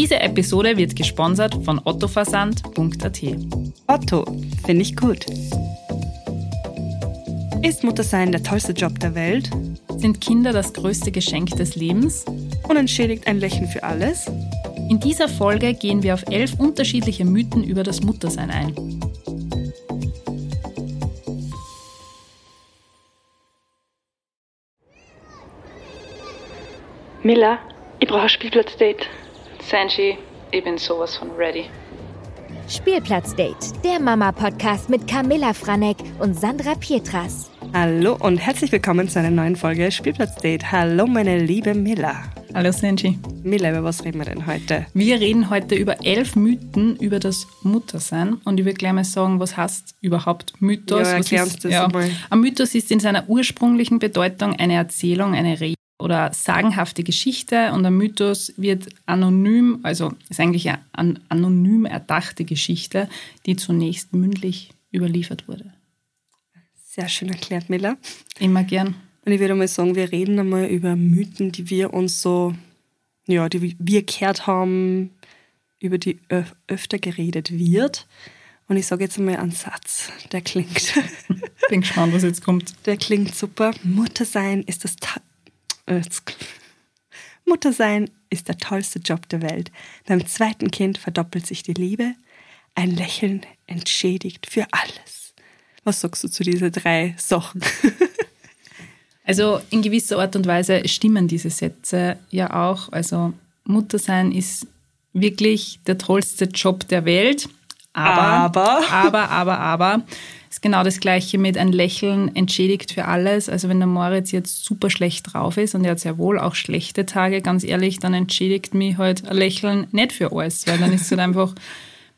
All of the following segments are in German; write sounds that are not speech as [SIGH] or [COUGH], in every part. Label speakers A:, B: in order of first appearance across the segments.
A: Diese Episode wird gesponsert von ottoversand.at.
B: Otto, finde ich gut. Ist Muttersein der tollste Job der Welt?
A: Sind Kinder das größte Geschenk des Lebens?
B: Unentschädigt ein Lächeln für alles?
A: In dieser Folge gehen wir auf elf unterschiedliche Mythen über das Muttersein ein.
B: Miller, ich brauche ein Spielplatzdate.
A: Sanji, ich bin sowas von ready.
C: Spielplatzdate, der Mama-Podcast mit Camilla Franek und Sandra Pietras.
B: Hallo und herzlich willkommen zu einer neuen Folge Spielplatzdate. Hallo, meine liebe Miller.
A: Hallo Sanji.
B: Miller, über was reden wir denn heute?
A: Wir reden heute über elf Mythen über das Muttersein und ich will gleich mal sagen, was heißt überhaupt Mythos?
B: Ja,
A: Was
B: erklär
A: ist-
B: uns das einmal.
A: Ein Mythos ist in seiner ursprünglichen Bedeutung eine Erzählung, eine Rede oder sagenhafte Geschichte und ein Mythos wird anonym, also ist eigentlich eine an, anonym erdachte Geschichte, die zunächst mündlich überliefert wurde.
B: Sehr schön erklärt, Miller.
A: Immer gern.
B: Und ich würde mal sagen, wir reden einmal über Mythen, die wir uns so, ja, die wir gehört haben, über die öf öfter geredet wird. Und ich sage jetzt einmal einen Satz, der klingt,
A: Bin gespannt, was jetzt kommt. [LAUGHS]
B: der klingt super. Muttersein ist das jetzt- Muttersein ist der tollste Job der Welt. Beim zweiten Kind verdoppelt sich die Liebe. Ein Lächeln entschädigt für alles. Was sagst du zu diesen drei Sachen? [LAUGHS]
A: Also in gewisser Art und Weise stimmen diese Sätze ja auch. Also Muttersein ist wirklich der tollste Job der Welt. Aber,
B: Aber.
A: aber, aber, aber, ist genau das Gleiche mit ein Lächeln entschädigt für alles. Also wenn der Moritz jetzt super schlecht drauf ist und er hat sehr wohl auch schlechte Tage, ganz ehrlich, dann entschädigt mich halt ein Lächeln nicht für alles, weil dann ist es halt einfach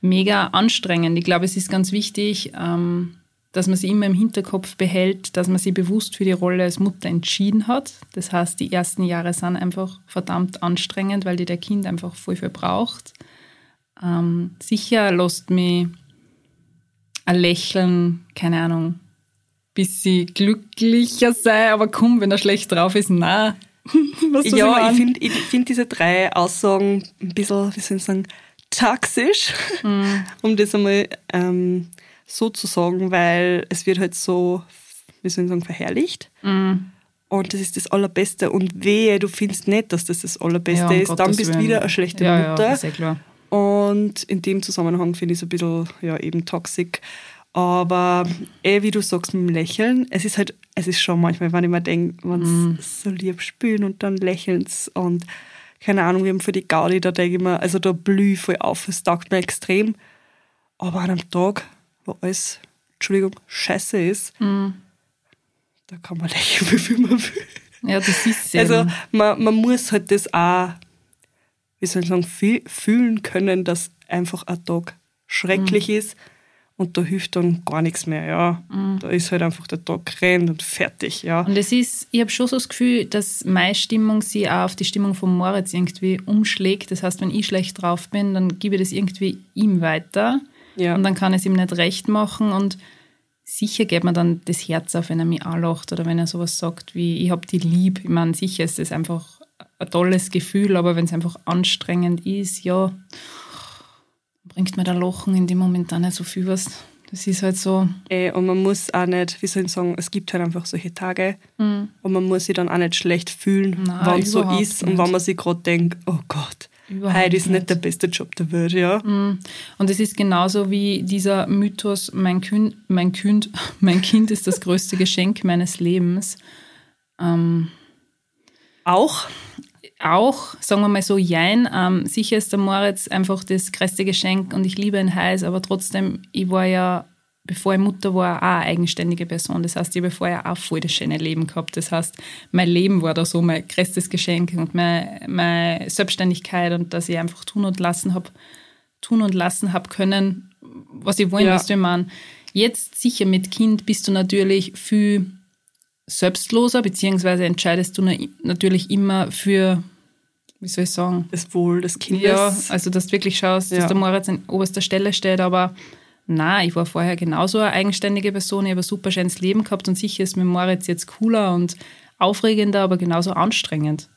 A: mega anstrengend. Ich glaube, es ist ganz wichtig, ähm, dass man sich immer im Hinterkopf behält, dass man sich bewusst für die Rolle als Mutter entschieden hat. Das heißt, die ersten Jahre sind einfach verdammt anstrengend, weil die der Kind einfach voll viel braucht. Ähm, sicher lässt mich ein Lächeln, keine Ahnung, bis sie glücklicher sei, aber komm, wenn er schlecht drauf ist, na. [LAUGHS] Was
B: Ja, ich
A: machen?
B: finde ich find diese drei Aussagen ein bisschen, wie soll ich sagen, toxisch, um das einmal ähm, so zu sagen, weil es wird halt so, wie soll ich sagen, verherrlicht. Und das ist das Allerbeste. Und wehe, du findest nicht, dass das das Allerbeste
A: um
B: ist, dann
A: Gottes
B: bist du wieder eine schlechte
A: ja,
B: Mutter.
A: Ja, ist eh klar.
B: Und in dem Zusammenhang finde ich es ein bisschen, ja, eben toxisch. Aber eh, wie du sagst, mit dem Lächeln, es ist halt, es ist schon manchmal, wenn ich mir denke, wenn sie so lieb spülen und dann lächeln und keine Ahnung, wir haben für die Gaudi, da denke ich mir, also da blühe ich voll auf, es taugt mir extrem. Aber an einem Tag, wo alles, Entschuldigung, scheiße ist,
A: Mhm.
B: da kann man [LAUGHS] lächeln, wie viel man will.
A: Ja, das ist
B: Also
A: eben.
B: man, man muss halt das auch, wie soll ich sagen, fühl- fühlen können, dass einfach ein Tag schrecklich
A: Mhm.
B: ist und da hilft dann gar nichts mehr. Ja, da ist halt einfach der Tag rennt und fertig. Ja,
A: Und es ist, ich habe schon so das Gefühl, dass meine Stimmung sich auch auf die Stimmung von Moritz irgendwie umschlägt. Das heißt, wenn ich schlecht drauf bin, dann gebe ich das irgendwie ihm weiter.
B: Ja.
A: Und dann kann es ihm nicht recht machen. Und sicher geht mir dann das Herz auf, wenn er mich anlacht oder wenn er sowas sagt wie, ich habe die lieb. Ich meine, sicher ist das einfach ein tolles Gefühl, aber wenn es einfach anstrengend ist, ja, bringt mir der Lachen in dem Moment auch nicht so viel was. Das ist halt so,
B: Eh, und man muss auch nicht, wie soll ich sagen, es gibt halt einfach solche Tage und man muss sich dann auch nicht schlecht fühlen,
A: Mhm.
B: Wenn es so ist und
A: nicht.
B: wenn man sich gerade denkt, oh Gott,
A: Überhaupt
B: heute ist
A: nicht.
B: nicht der beste Job der Welt. Ja.
A: Und es ist genauso wie dieser Mythos, mein Kind, mein kind, [LAUGHS] mein kind ist das größte Geschenk meines Lebens.
B: Auch
A: Auch, sagen wir mal so, jein. Ähm, sicher ist der Moritz einfach das größte Geschenk und ich liebe ihn heiß, aber trotzdem, ich war ja, bevor ich Mutter war, auch eine eigenständige Person. Das heißt, ich habe vorher auch voll das schöne Leben gehabt. Das heißt, mein Leben war da so mein größtes Geschenk und meine, meine Selbstständigkeit und dass ich einfach tun und lassen habe, tun und lassen habe können, was ich wollen,
B: Ja.
A: was man. Jetzt sicher mit Kind bist du natürlich viel selbstloser, beziehungsweise entscheidest du na- natürlich immer für, wie soll ich sagen,
B: das Wohl des Kindes.
A: ja, also dass du wirklich schaust,
B: Ja.
A: dass der Moritz an oberster Stelle steht, aber na, ich war vorher genauso eine eigenständige Person, ich habe ein super schönes Leben gehabt und sicher ist mit Moritz jetzt cooler und aufregender, aber genauso anstrengend.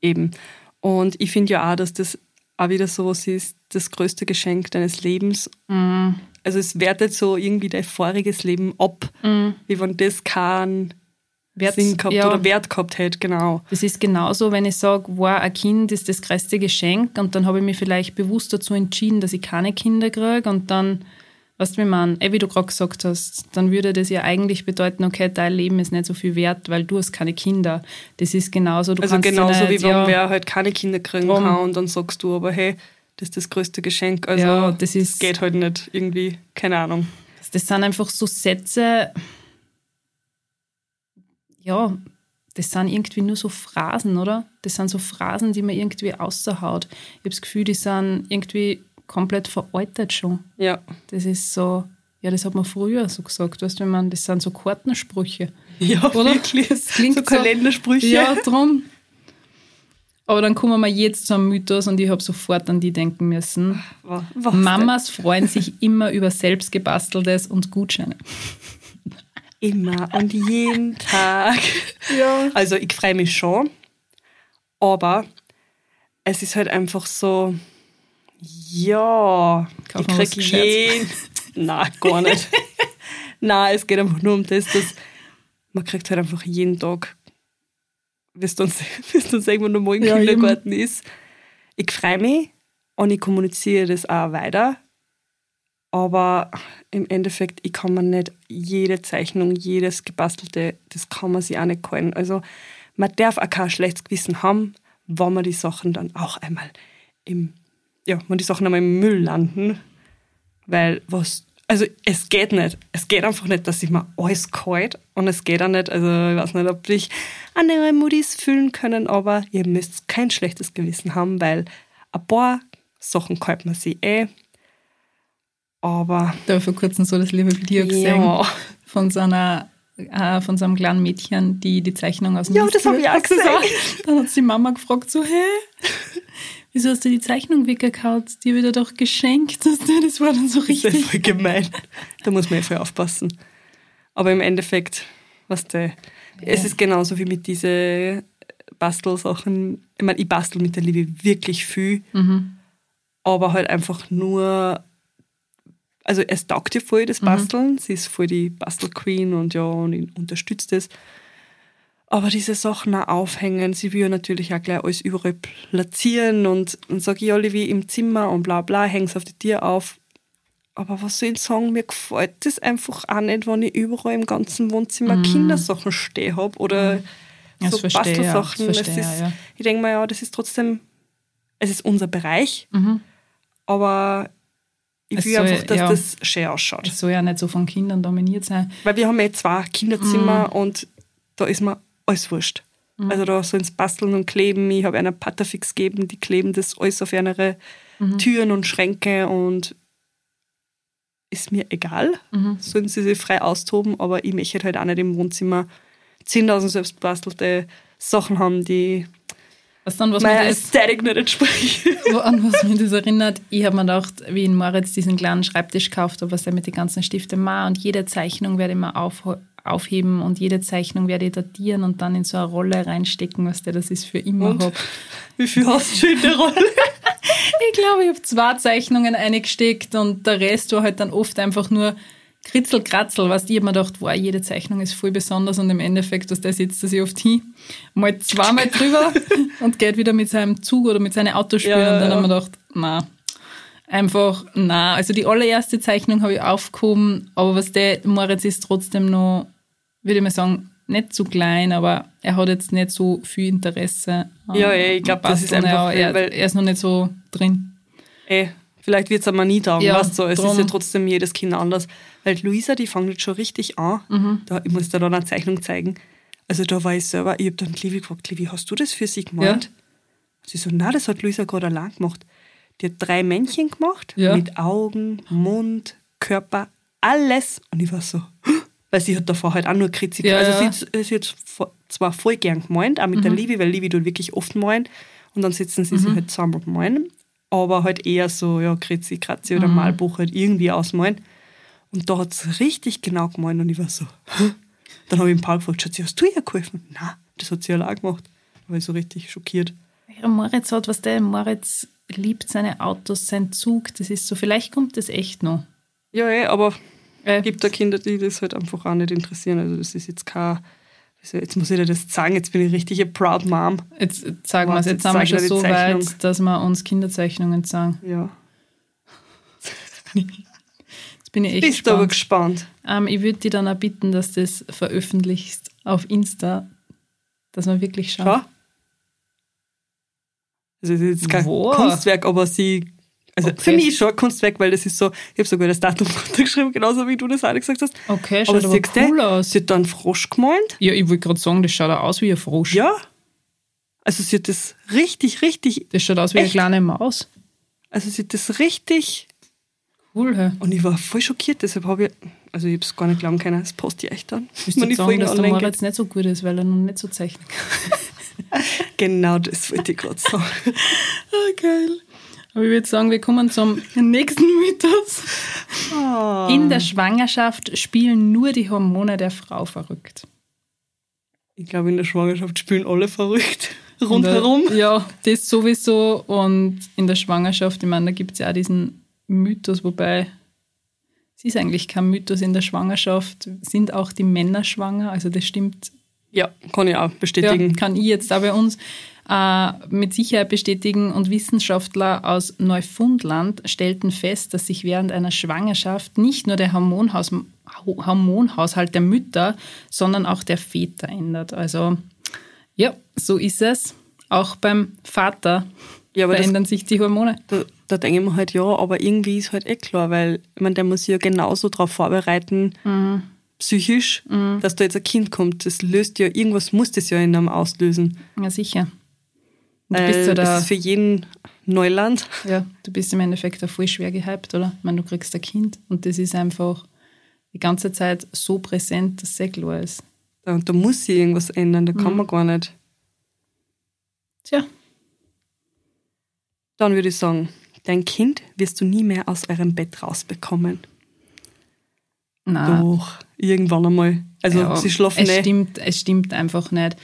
B: Eben. Und ich finde ja auch, dass das auch wieder so was ist, das größte Geschenk deines Lebens.
A: Mhm.
B: Also es wertet so irgendwie dein voriges Leben ab,
A: Mhm.
B: wie wenn das keinen
A: Wert-
B: Sinn gehabt
A: ja.
B: oder Wert gehabt hätte, genau.
A: Das ist genauso, wenn ich sage, wow, ein Kind ist das größte Geschenk und dann habe ich mich vielleicht bewusst dazu entschieden, dass ich keine Kinder kriege und dann, weißt du, wie man, eh, wie du gerade gesagt hast, dann würde das ja eigentlich bedeuten, okay, dein Leben ist nicht so viel wert, weil du hast keine Kinder. Das ist genauso, du
B: Also genauso
A: ja
B: wie
A: nicht,
B: wenn
A: ja,
B: wer halt keine Kinder kriegen
A: Drum.
B: kann und dann sagst du aber, hey, das ist das größte Geschenk. Also
A: Ja, das ist-
B: geht halt nicht irgendwie, keine Ahnung.
A: Das sind einfach so Sätze, ja, das sind irgendwie nur so Phrasen, oder? Das sind so Phrasen, die man irgendwie außerhaut. Ich habe das Gefühl, die sind irgendwie komplett veraltet schon.
B: Ja,
A: Das ist so, ja, das hat man früher so gesagt, weißt du, wenn man, das sind so Kartensprüche.
B: ja
A: Oder?
B: wirklich.
A: Das klingt
B: so
A: so-
B: Kalendersprüche.
A: Ja, drum. Aber dann kommen wir jetzt zu einem Mythos und ich habe sofort an die denken müssen.
B: Wa- was
A: Mamas freuen sich immer über selbstgebasteltes und Gutscheine.
B: Immer und jeden Tag.
A: Ja.
B: Also ich freue mich schon, aber es ist halt einfach so, ja,
A: Kaufen
B: ich
A: wir was
B: krieg
A: Gescheites.
B: jeden... Nein, gar nicht. [LAUGHS] Nein, es geht einfach nur um das, dass man kriegt halt einfach jeden Tag, bis dann, bis dann irgendwann nochmal im
A: Ja, eben.
B: Kindergarten ist. Ich freue mich und ich kommuniziere das auch weiter. Aber im Endeffekt, ich kann mir nicht jede Zeichnung, jedes gebastelte, das kann man sich auch nicht gehalten. Also man darf auch kein schlechtes Gewissen haben, wenn man die Sachen dann auch einmal im, ja, wenn die Sachen einmal im Müll landen. Weil was, also es geht nicht. Es geht einfach nicht, dass ich mir alles kalt und es geht auch nicht, also ich weiß nicht, ob dich andere Moodies fühlen können, aber ihr müsst kein schlechtes Gewissen haben, weil ein paar Sachen kalt man sich eh. Aber
A: Da habe ich vor kurzem so das liebe Video gesehen
B: ja,
A: von so einer äh, von so einem kleinen Mädchen, die die Zeichnung aus dem
B: Ja, das hab ich auch
A: hat. [LAUGHS] Dann hat die Mama gefragt so, hä, wieso hast du die Zeichnung weggekaut? Die wird dir doch geschenkt. [LAUGHS] Das war dann so
B: das ist ja
A: richtig.
B: voll gemein. Da muss man ja voll aufpassen. Aber im Endeffekt, was der, es ist genauso wie mit diesen Bastelsachen. Ich meine, ich bastel mit der Liebe wirklich viel,
A: Mhm.
B: aber halt einfach nur. Also es taugt ihr voll das Basteln, sie ist voll die Bastelqueen und ja, und unterstützt es. Aber diese Sachen auch aufhängen, sie will natürlich auch gleich alles überall platzieren und, und sag ich alle wie im Zimmer und bla bla, häng's auf die Tür auf. Aber was soll ich sagen, mir gefällt das einfach auch nicht, wenn ich überall im ganzen Wohnzimmer Kindersachen stehen habe oder
A: Das
B: so
A: verstehe ich, ja,
B: Bastelsachen.
A: verstehe
B: ist,
A: ja.
B: Ich denke mal, ja, das ist trotzdem, es ist unser Bereich,
A: Mhm.
B: aber ich
A: Es
B: will
A: soll-
B: einfach, dass
A: ja.
B: das schön ausschaut.
A: Das soll ja nicht so von Kindern dominiert sein.
B: Weil wir haben ja zwei Kinderzimmer
A: Mhm.
B: und da ist mir alles wurscht. Also da sollen sie basteln und kleben. Ich habe einer Patterfix gegeben, die kleben das alles auf ihre
A: Mhm.
B: Türen und Schränke und ist mir egal.
A: Mhm.
B: Sollen sie sich frei austoben, aber ich möchte halt auch nicht im Wohnzimmer 10.000 selbstbastelte Sachen haben, die
A: Was dann, was das,
B: Ästhetik nicht entsprechen.
A: wo- an was [LAUGHS] mich das erinnert, ich habe mir gedacht, wie in Moritz diesen kleinen Schreibtisch gekauft habe, was er mit den ganzen Stiften macht und jede Zeichnung werde ich mal auf, aufheben und jede Zeichnung werde ich datieren und dann in so eine Rolle reinstecken, was der das ist für immer
B: Und? Wie viel hast du in der Rolle? [LAUGHS]
A: Ich glaube, ich habe zwei Zeichnungen eingesteckt und der Rest war halt dann oft einfach nur Kritzel, Kratzel, was ich hab mir gedacht, wow, jede Zeichnung ist voll besonders und im Endeffekt, dass der sitzt er sich oft hin, mal zweimal [LAUGHS] drüber und geht wieder mit seinem Zug oder mit seinen Autospielen
B: Ja,
A: und dann
B: ja.
A: haben wir gedacht, na, einfach, na. Also die allererste Zeichnung habe ich aufgehoben, aber was der Moritz ist trotzdem noch, würde ich mal sagen, nicht zu klein, aber er hat jetzt nicht so viel Interesse.
B: Ja, ja, ich glaub,
A: am
B: das ist einfach,
A: Ja,
B: weil-
A: er, er ist noch nicht so drin.
B: Ey, vielleicht wird es einmal nie taugen,
A: Ja,
B: weißt du, es
A: drum.
B: ist ja trotzdem jedes Kind anders. Weil Luisa, die fängt jetzt schon richtig an.
A: Mhm.
B: Da, ich muss dir dann eine Zeichnung zeigen. Also da war ich selber, ich habe dann Livi gefragt, Livi, hast du das für sie gemacht? Sie so, na, das hat Luisa gerade allein gemacht. Die hat drei Männchen gemacht,
A: Ja.
B: mit Augen, Mund, Körper, alles. Und ich war so, weil sie hat davor halt auch nur Kritik.
A: Ja,
B: also
A: ja.
B: sie, hat- sie hat zwar voll gern gemeint, auch mit der Livi, weil Livi tut wirklich oft malen. Und dann sitzen sie sich halt zusammen und malen. Aber halt eher so, ja, Kritzi, Kratzi oder Malbuch halt irgendwie ausmalen. Und da hat sie richtig genau gemalt und ich war so, dann habe ich den Paul gefragt, Schatzi, hast du ihr geholfen? Nein, das hat sie allein gemacht. Da war ich so richtig schockiert.
A: Ja, Moritz hat, was der Moritz liebt seine Autos, sein Zug. Das ist so, vielleicht kommt das echt noch.
B: Ja, eh, aber
A: Äh,
B: es gibt da Kinder, die das halt einfach auch nicht interessieren. Also das ist jetzt kein, also jetzt muss ich dir das sagen, jetzt bin ich richtig eine proud Mom.
A: Jetzt sagen wir es, jetzt
B: jetzt
A: sind wir schon so
B: Zeichnung.
A: weit, dass wir uns Kinderzeichnungen sagen.
B: Ja.
A: Jetzt bin ich echt
B: Bist du aber
A: gespannt.
B: gespannt.
A: Ähm, ich würde dir dann auch bitten, dass du das veröffentlichst auf Insta, dass man wirklich schaut.
B: Schau. Also es ist jetzt kein
A: Wow.
B: Kunstwerk, aber sie. Also
A: Okay.
B: für mich ist schon ein Kunstwerk, weil das ist so, ich habe sogar das Datum [LAUGHS] runtergeschrieben, genauso wie du das auch gesagt hast.
A: Okay,
B: aber
A: schaut aber
B: siehst du,
A: cool aus.
B: sie hat da einen Frosch gemalt.
A: Ja, ich wollte gerade sagen, das schaut auch aus wie ein Frosch.
B: Ja. Also sie hat das richtig, richtig,
A: Das schaut aus wie eine
B: Echt?
A: kleine Maus.
B: also sie hat das richtig
A: Cool, hä?
B: und ich war voll schockiert, deshalb habe ich, also ich habe es gar nicht glauben können, das poste ich echt dann.
A: Willst du sagen, dass der Moritz nicht so gut ist, weil er noch nicht so zeichnen kann? [LAUGHS]
B: Genau das wollte ich gerade sagen. [LAUGHS]
A: Ah, geil. Aber ich würde sagen, wir kommen zum nächsten Mythos.
B: Ah.
A: In der Schwangerschaft spielen nur die Hormone der Frau verrückt.
B: Ich glaube, in der Schwangerschaft spielen alle verrückt. Rundherum.
A: Der, ja, das sowieso. Und in der Schwangerschaft, ich meine, da gibt es ja auch diesen Mythos, wobei es ist eigentlich kein Mythos in der Schwangerschaft, sind auch die Männer schwanger. Also das stimmt
B: Ja, kann ich auch
A: Ja,
B: bestätigen.
A: kann ich jetzt da bei uns äh, mit Sicherheit bestätigen. Und Wissenschaftler aus Neufundland stellten fest, dass sich während einer Schwangerschaft nicht nur der Hormonhaus, Ho- Hormonhaushalt der Mütter, sondern auch der Väter ändert. Also ja, so ist es. Auch beim Vater
B: Ja, aber das,
A: verändern sich die Hormone.
B: da, da denke ich mir halt, ja, aber irgendwie ist halt eh klar, weil ich meine, der muss sich ja genauso darauf vorbereiten,
A: Mhm.
B: psychisch, dass da jetzt ein Kind kommt. Das löst ja, irgendwas muss das ja in einem auslösen.
A: Ja, sicher. Und du bist ja da,
B: das ist für jeden Neuland.
A: ja, du bist im Endeffekt auch voll schwer gehypt, oder? Ich meine, du kriegst ein Kind und das ist einfach die ganze Zeit so präsent, dass es sehr klar ist.
B: Da, da muss sich irgendwas ändern, da
A: Mhm.
B: kann man gar nicht.
A: Tja,
B: Dann würde ich sagen, dein Kind wirst du nie mehr aus eurem Bett rausbekommen.
A: nein.
B: Doch, irgendwann einmal. Also
A: Ja,
B: sie schlafen
A: es
B: nicht.
A: stimmt, es stimmt einfach nicht.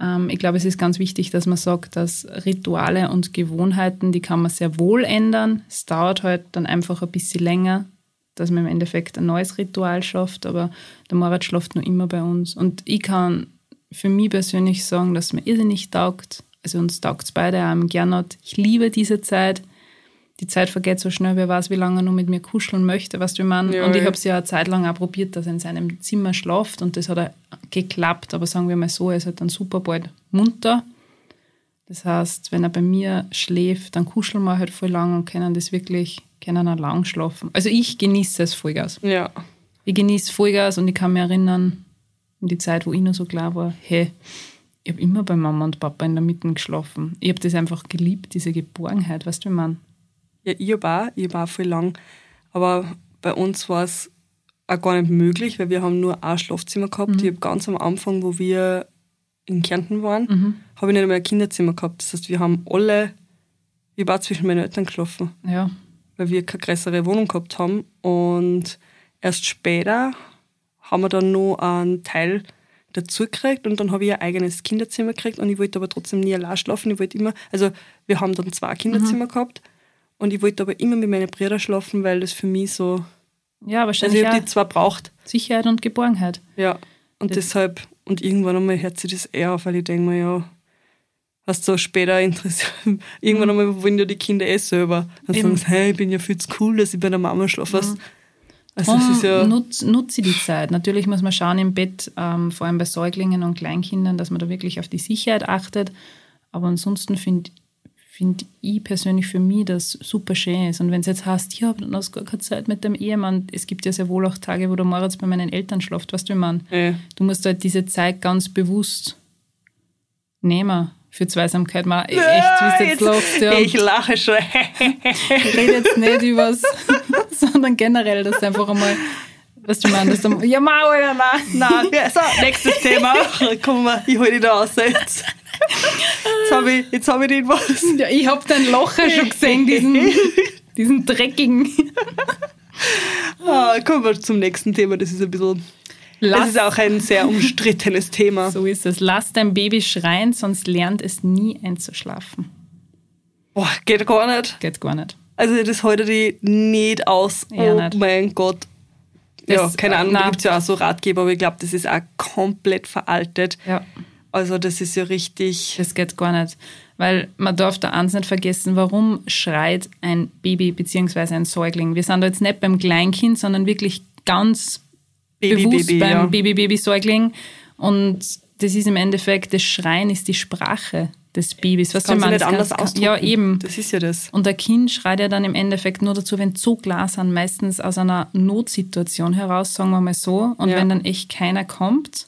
A: Ähm, ich glaube, es ist ganz wichtig, dass man sagt, dass Rituale und Gewohnheiten, die kann man sehr wohl ändern. Es dauert halt dann einfach ein bisschen länger, dass man im Endeffekt ein neues Ritual schafft, aber der Moritz schläft noch immer bei uns. Und ich kann für mich persönlich sagen, dass mir irrsinnig taugt. Also uns taugt es beide auch im Gernot. Ich liebe diese Zeit. Die Zeit vergeht so schnell, wer weiß, wie lange er nur mit mir kuscheln möchte, was du man.
B: Ja,
A: und ich habe es ja eine Zeit lang auch probiert, dass er in seinem Zimmer schlaft und das hat auch geklappt. Aber sagen wir mal so, er ist halt dann super bald munter. Das heißt, wenn er bei mir schläft, dann kuscheln wir halt voll lang und können das wirklich, können auch lang schlafen. Also ich genieße es Vollgas.
B: Ja.
A: Ich genieße Vollgas und ich kann mich erinnern, an die Zeit, wo ich noch so klar war, hey, ich habe immer bei Mama und Papa in der Mitte geschlafen. Ich habe das einfach geliebt, diese Geborgenheit, weißt du, wie man.
B: Ja, ich habe auch, ich hab auch viel lang. Aber bei uns war es auch gar nicht möglich, weil wir haben nur ein Schlafzimmer gehabt. Ich habe ganz am Anfang, wo wir in Kärnten waren, habe ich nicht einmal ein Kinderzimmer gehabt. Das heißt, wir haben alle, ich war zwischen meinen Eltern geschlafen,
A: Ja,
B: weil wir keine größere Wohnung gehabt haben. Und erst später haben wir dann noch einen Teil dazu gekriegt und dann habe ich ein eigenes Kinderzimmer gekriegt und ich wollte aber trotzdem nie allein schlafen. Ich wollte immer, also wir haben dann zwei Kinderzimmer gehabt und ich wollte aber immer mit meinen Brüdern schlafen, weil das für mich so,
A: ja
B: also
A: wahrscheinlich
B: ich habe die zwei braucht.
A: Sicherheit und Geborgenheit.
B: Ja. Und
A: Das-
B: deshalb, und irgendwann einmal hört sich das eher auf, weil ich denke mir, ja, was so später interessiert, [LAUGHS] irgendwann einmal wollen ja die Kinder eh selber. Dann
A: Eben.
B: sagen sie, hey, ich bin ja viel zu cool, dass ich bei der Mama schlafe. weißt. Also
A: Drum
B: ist ja,
A: nutz, nutze die Zeit. Natürlich muss man schauen im Bett, ähm, vor allem bei Säuglingen und Kleinkindern, dass man da wirklich auf die Sicherheit achtet. Aber ansonsten finde find ich persönlich für mich, dass super schön ist. Und wenn es jetzt heißt, ja, aber dann hast gar keine Zeit mit dem Ehemann. Es gibt ja sehr wohl auch Tage, wo der Moritz bei meinen Eltern schläft, weißt du, wie man.
B: äh,
A: Du musst halt diese Zeit ganz bewusst nehmen für Zweisamkeit. Man, echt, wie du jetzt lachst, ja. [LAUGHS]
B: ich lache schon. [LAUGHS]
A: Ich rede jetzt nicht übers, [LAUGHS] sondern generell, dass einfach einmal, was du meinst, dass du, ja, mau, oder nein, nein.
B: ja, so, nächstes Thema. Komm mal, ich hol dich da raus jetzt. Jetzt habe ich, jetzt hab ich den was.
A: Ja, ich habe dein Locher schon gesehen, diesen, [LAUGHS] diesen dreckigen.
B: Ah, kommen wir zum nächsten Thema. Das ist ein bisschen, das
A: Lass,
B: ist auch ein sehr umstrittenes Thema.
A: so ist es. Lass dein Baby schreien, sonst lernt es nie einzuschlafen.
B: Boah, geht gar nicht.
A: Geht gar nicht.
B: Also das halte ich nicht aus.
A: Ja,
B: oh
A: nicht.
B: mein Gott. Ja,
A: Das-
B: keine Ahnung, da
A: nein.
B: gibt es ja auch so Ratgeber, aber ich glaube, das ist auch komplett veraltet.
A: Ja.
B: Also das ist ja richtig.
A: Das geht gar nicht. Weil man darf da eins nicht vergessen, warum schreit ein Baby bzw. ein Säugling? Wir sind da jetzt nicht beim Kleinkind, sondern wirklich ganz
B: Baby,
A: bewusst
B: Baby,
A: beim
B: ja.
A: Baby-Baby-Säugling. Und das ist im Endeffekt, das Schreien ist die Sprache des Babys. Was
B: Kann sie nicht anders ausdrücken.
A: Ja, eben.
B: Das ist ja das.
A: Und der Kind schreit ja dann im Endeffekt nur dazu, wenn so klar sind, meistens aus einer Notsituation heraus, sagen wir mal so. Und
B: Ja.
A: wenn dann echt keiner kommt,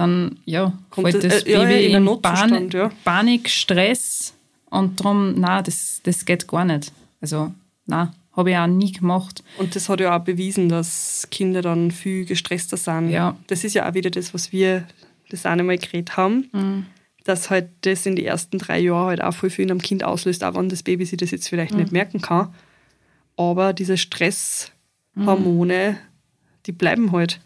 A: dann ja,
B: Kommt
A: fällt
B: das- äh, ja,
A: Baby
B: in einen
A: in
B: Notzustand,
A: Pan
B: ja.
A: Panik, Stress und darum, na, das, das geht gar nicht. Also, na, habe ich auch nie gemacht.
B: Und das hat ja auch bewiesen, dass Kinder dann viel gestresster sind.
A: Ja.
B: Das ist ja auch wieder das, was wir das eine Mal geredet haben,
A: Mhm.
B: dass halt das in die ersten drei Jahren halt auch voll viel in einem Kind auslöst, auch wenn das Baby sich das jetzt vielleicht
A: Mhm.
B: nicht merken kann. Aber diese Stresshormone, die bleiben halt.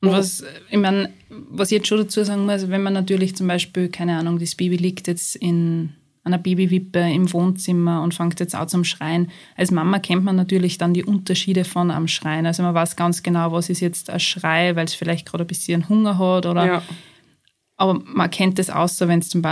A: Und was, ich meine, was ich jetzt schon dazu sagen muss, wenn man natürlich zum Beispiel, keine Ahnung, das Baby liegt jetzt in einer Babywippe im Wohnzimmer und fängt jetzt auch zum Schreien. Als Mama kennt man natürlich dann die Unterschiede von am Schreien. Also man weiß ganz genau, was ist jetzt ein Schrei, weil es vielleicht gerade ein bisschen Hunger hat oder
B: Ja.
A: aber man kennt das außer, wenn es zum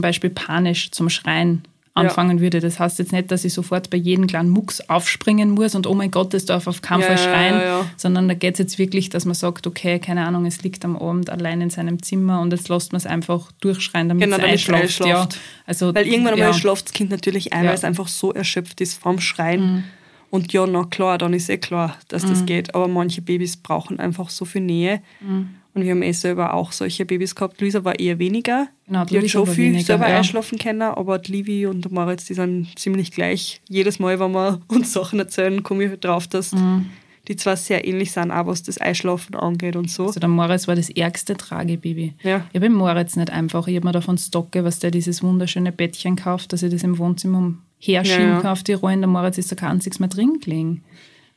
A: Beispiel panisch zum Schreien anfangen würde. Das heißt jetzt nicht, dass ich sofort bei jedem kleinen Mucks aufspringen muss und oh mein Gott, das darf auf keinen
B: Ja,
A: Fall
B: ja,
A: schreien,
B: ja, ja.
A: sondern da geht es jetzt wirklich, dass man sagt, okay, keine Ahnung, es liegt am Abend allein in seinem Zimmer und jetzt lässt man es einfach durchschreien, damit
B: Genau,
A: es einschlaft. Ja.
B: einschlaft.
A: Also,
B: Weil irgendwann einmal
A: ja.
B: schlaft das Kind natürlich ein,
A: Ja.
B: weil es einfach so erschöpft ist vom Schreien.
A: Mhm.
B: Und ja, na klar, dann ist eh klar, dass das geht. Aber manche Babys brauchen einfach so viel Nähe.
A: Mhm.
B: Und wir haben eh selber auch solche Babys gehabt. Luisa war eher weniger.
A: Genau,
B: die hat schon viel
A: weniger,
B: selber
A: ja.
B: einschlafen können, aber die Livi und der Moritz, die sind ziemlich gleich. Jedes Mal, wenn wir [LAUGHS] uns Sachen erzählen, komme ich drauf, dass
A: Mhm.
B: die zwar sehr ähnlich sind, auch was das Einschlafen angeht und so.
A: Also der Moritz war das ärgste Tragebaby.
B: Ja.
A: Ich habe den Moritz nicht einfach. Ich habe mir davon Stocke, was der dieses wunderschöne Bettchen kauft, dass ich das im Wohnzimmer herschieben
B: Ja, ja.
A: kann auf die Rollen. Der Moritz ist da kein einziges Mal drin gelegen.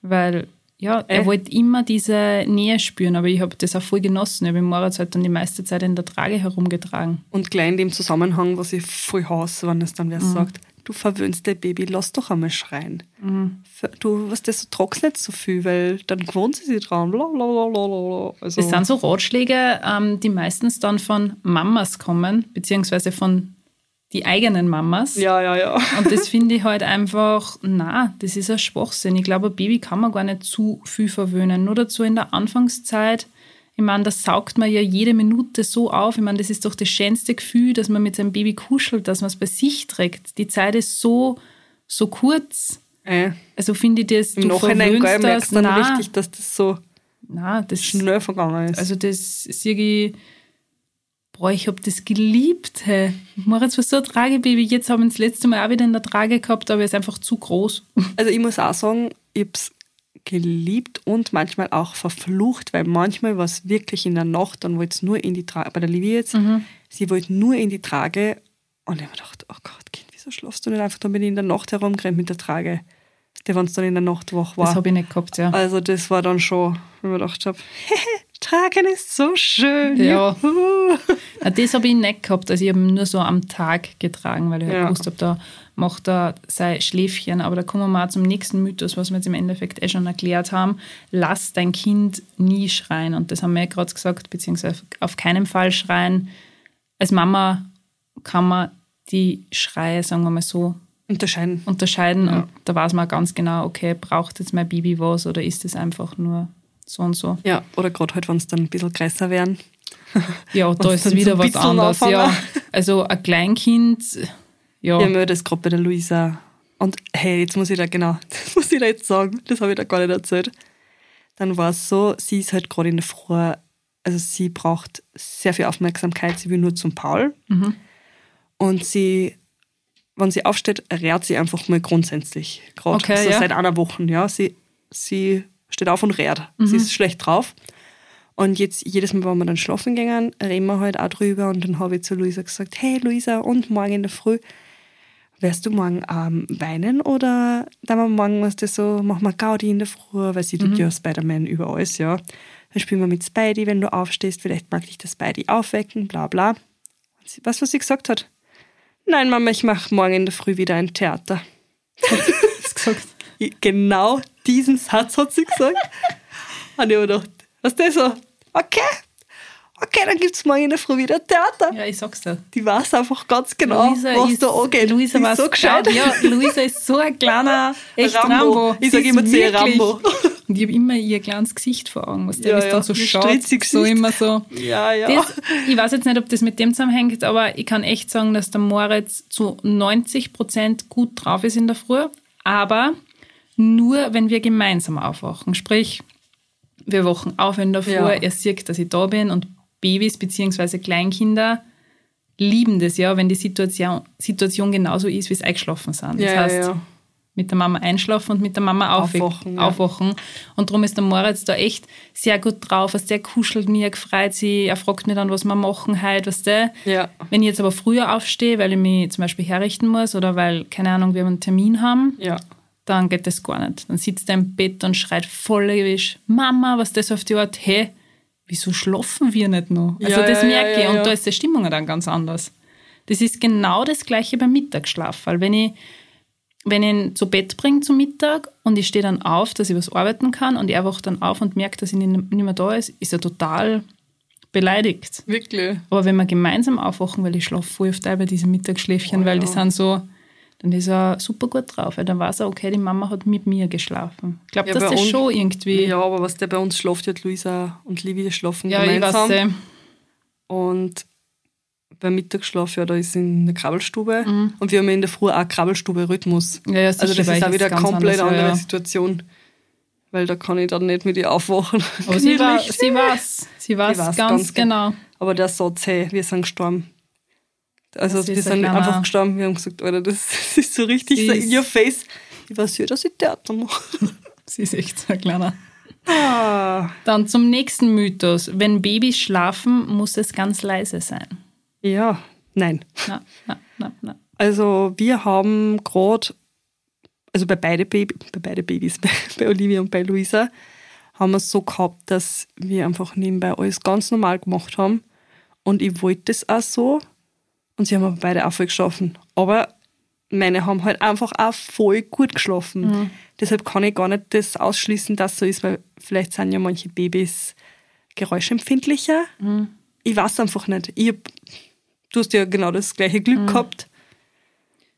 A: Weil, ja, er
B: Äh.
A: wollte immer diese Nähe spüren, aber ich habe das auch voll genossen. Ich habe Moritz halt dann die meiste Zeit in der Trage herumgetragen.
B: Und gleich in dem Zusammenhang, was ich voll hasse, wenn es dann wer
A: Mhm.
B: sagt, du verwöhnst dein Baby, lass doch einmal schreien.
A: Mhm.
B: Du, was das, du tragst nicht so viel, weil dann gewohnt sie sich dran. Also,
A: Das sind so Ratschläge, ähm, die meistens dann von Mamas kommen, beziehungsweise von die eigenen Mamas.
B: ja, ja, ja. [LAUGHS]
A: Und das finde ich halt einfach, na, das ist ein Schwachsinn. Ich glaube, ein Baby kann man gar nicht zu viel verwöhnen. Nur dazu in der Anfangszeit, ich meine, das saugt man ja jede Minute so auf. Ich meine, das ist doch das schönste Gefühl, dass man mit seinem Baby kuschelt, dass man es bei sich trägt. Die Zeit ist so, so kurz.
B: Äh,
A: Also finde ich das,
B: Im
A: du
B: Nachhinein gell, merkst du dann
A: na,
B: richtig, dass das so
A: na, das,
B: schnell vergangen ist.
A: also das sehe ich, boah, ich habe das geliebt. Hey. Moritz war so ein Tragebaby. Jetzt haben wir das letzte Mal auch wieder in der Trage gehabt, aber er ist einfach zu groß. [LAUGHS]
B: Also ich muss auch sagen, ich habe es geliebt und manchmal auch verflucht, weil manchmal war es wirklich in der Nacht, dann wollte es nur in die Trage, bei der Livia jetzt, sie wollte nur in die Trage und ich habe mir gedacht, oh Gott, Kind, wieso schlafst du nicht einfach, dann bin ich in der Nacht herumgerannt mit der Trage, der wenn es dann in der Nacht wach war.
A: Das habe ich nicht gehabt, ja.
B: Also das war dann schon, wenn ich mir gedacht habe, [LAUGHS] Tragen ist so schön.
A: Ja. Ja, das habe ich nicht gehabt. Also ich habe ihn nur so am Tag getragen, weil ich halt
B: Ja.
A: gewusst habe, da macht er sein Schläfchen. Aber da kommen wir auch zum nächsten Mythos, was wir jetzt im Endeffekt eh schon erklärt haben. Lass dein Kind nie schreien. Und das haben wir ja gerade gesagt, beziehungsweise auf keinen Fall schreien. Als Mama kann man die Schreie, sagen wir mal so,
B: Unterscheiden.
A: unterscheiden. Und da weiß man ganz genau, okay, braucht jetzt mein Baby was oder ist es einfach nur so und so.
B: Ja, oder gerade halt, wenn es dann ein bisschen größer werden.
A: Ja, [LAUGHS] da ist
B: dann
A: wieder
B: so
A: was anderes. Ja. Also ein Kleinkind, ja,
B: Ja, mir das gerade bei der Luisa. Und hey, jetzt muss ich da genau, [LAUGHS] das muss ich da jetzt sagen, das habe ich da gar nicht erzählt. Dann war es so, sie ist halt gerade in der Früh, also sie braucht sehr viel Aufmerksamkeit, sie will nur zum Paul. Und sie, wenn sie aufsteht, rät sie einfach mal grundsätzlich. Gerade
A: Okay,
B: so
A: ja.
B: seit einer Woche, ja. Sie, sie steht auf und rät. Sie ist schlecht drauf. Und jetzt, jedes Mal, wenn wir dann schlafen gingen, reden wir halt auch drüber. Und dann habe ich zu Luisa gesagt, hey Luisa, und morgen in der Früh, wirst du morgen ähm, weinen oder dann wir morgen was das so, machen wir Gaudi in der Früh, weil sie liebt ja Spider-Man über alles, ja. Dann spielen wir mit Spidey, wenn du aufstehst, vielleicht mag dich der Spidey aufwecken, bla bla. Und sie, weißt du, was sie gesagt hat? nein Mama, ich mache morgen in der Früh wieder ein Theater. [LAUGHS]
A: Hast gesagt.
B: Genau diesen Satz hat sie gesagt. [LAUGHS] Und ich habe gedacht, was das so? Okay, okay, dann gibt es morgen in der Früh wieder Theater.
A: Ja, ich sag's dir.
B: Die weiß einfach ganz genau, was
A: ist,
B: da angeht.
A: Luisa
B: ist so gescheit.
A: Ja, Luisa ist so ein kleiner, echt Rambo.
B: Rambo. Ich
A: Sie
B: sag
A: ist
B: immer zu ihr Rambo. [LAUGHS]
A: Und ich habe immer ihr kleines Gesicht vor Augen, was der
B: Ja,
A: ja, dann so schaut. So immer so.
B: Ja, ja.
A: Das, ich weiß jetzt nicht, ob das mit dem zusammenhängt, aber ich kann echt sagen, dass der Moritz zu 90 Prozent gut drauf ist in der Früh, aber nur, wenn wir gemeinsam aufwachen. Sprich, wir wachen auf der Früh,
B: Ja.
A: er sieht, dass ich da bin und Babys bzw. Kleinkinder lieben das ja, wenn die Situation, Situation genauso ist, wie sie eingeschlafen sind. Das
B: Ja,
A: heißt,
B: ja.
A: mit der Mama einschlafen und mit der Mama aufwachen.
B: Aufwachen.
A: Und darum ist der Moritz da echt sehr gut drauf. Also der kuschelt mir, freut sich, er fragt mich dann, was wir machen heute, du?
B: Ja.
A: Wenn ich jetzt aber früher aufstehe, weil ich mich zum Beispiel herrichten muss oder weil, keine Ahnung, wir einen Termin haben,
B: Ja.
A: Dann geht das gar nicht. Dann sitzt er im Bett und schreit voll gewisch, Mama, was das auf die Art, hey, wieso schlafen wir nicht noch? Also
B: Ja,
A: das
B: ja,
A: merke ich
B: ja,
A: und da ist die Stimmung dann ganz anders. Das ist genau das gleiche beim Mittagsschlaf, weil wenn ich, wenn ich ihn zu Bett bringe zum Mittag und ich stehe dann auf, dass ich was arbeiten kann und er wacht dann auf und merkt, dass ich nicht mehr da ist, ist er total beleidigt.
B: Wirklich.
A: Aber wenn wir gemeinsam aufwachen, weil ich schlafe voll oft bei diesen Mittagsschläfchen,
B: Oh,
A: weil die sind so, dann ist er super gut drauf. Weil dann weiß er, okay, die Mama hat mit mir geschlafen. Ich glaube,
B: Ja,
A: dass das
B: uns-
A: schon irgendwie.
B: Ja, aber was der bei uns schläft, hat Luisa und Livia schlafen
A: Ja, ich
B: gemeinsam.
A: weiß. eh.
B: Und beim Mittagsschlaf, ja, da ist in der Krabbelstube.
A: Mhm.
B: Und wir haben in der Früh auch Krabbelstube-Rhythmus.
A: Ja, ja,
B: Also das ist auch wieder eine komplett
A: anders, ja,
B: andere
A: ja.
B: Situation. Weil da kann ich dann nicht mit ihr aufwachen.
A: Aber sie, [LAUGHS] war, sie weiß, sie weiß,
B: weiß
A: ganz,
B: ganz
A: genau.
B: Aber der Satz, hey, wir sind gestorben. Also
A: Das
B: wir sind
A: kleiner-
B: einfach gestorben. Wir haben gesagt, Alter, das, das [LAUGHS] ist so richtig
A: Sie
B: so in your face. Ich weiß ja, dass ich Theater mache. [LAUGHS]
A: Sie ist echt so ein kleiner.
B: Ah.
A: Dann zum nächsten Mythos. Wenn Babys schlafen, muss es ganz leise sein.
B: Ja, nein.
A: Na, na, na, na.
B: Also wir haben gerade, also bei beide, Baby, bei beide Babys, [LAUGHS] bei, bei Olivia und bei Luisa, haben wir es so gehabt, dass wir einfach nebenbei alles ganz normal gemacht haben. Und ich wollte das auch so. Und sie haben aber beide auch voll geschlafen. Aber meine haben halt einfach auch voll gut geschlafen. Deshalb kann ich gar nicht das ausschließen, dass so ist, weil vielleicht sind ja manche Babys geräuschempfindlicher. Ich weiß einfach nicht. Ich hab, du hast ja genau das gleiche Glück gehabt.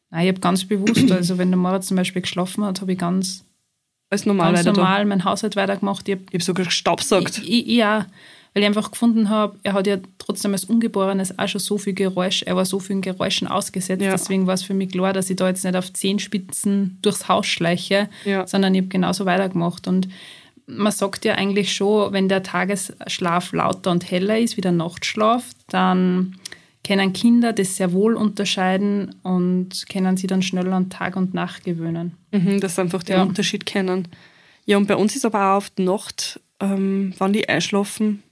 A: Nein, ich habe ganz bewusst, also wenn der Moritz zum Beispiel geschlafen hat, habe ich ganz,
B: Als normal
A: ganz normal meinen Haushalt weitergemacht. Ich habe
B: Ich habe sogar gestaubsaugt.
A: Ich, ich, ja, weil ich einfach gefunden habe, er hat ja trotzdem als Ungeborenes auch schon so viel Geräusch, er war so vielen Geräuschen ausgesetzt.
B: Ja.
A: Deswegen war es für mich klar, dass ich da jetzt nicht auf Zehenspitzen durchs Haus schleiche,
B: Ja.
A: sondern ich habe genauso weitergemacht. Und man sagt ja eigentlich schon, wenn der Tagesschlaf lauter und heller ist wie der Nachtschlaf, dann können Kinder das sehr wohl unterscheiden und können sie dann schneller an Tag und Nacht gewöhnen.
B: Mhm, dass sie einfach den
A: Ja.
B: Unterschied kennen. Ja, und bei uns ist aber auch die Nacht, ähm, wann die einschlafen,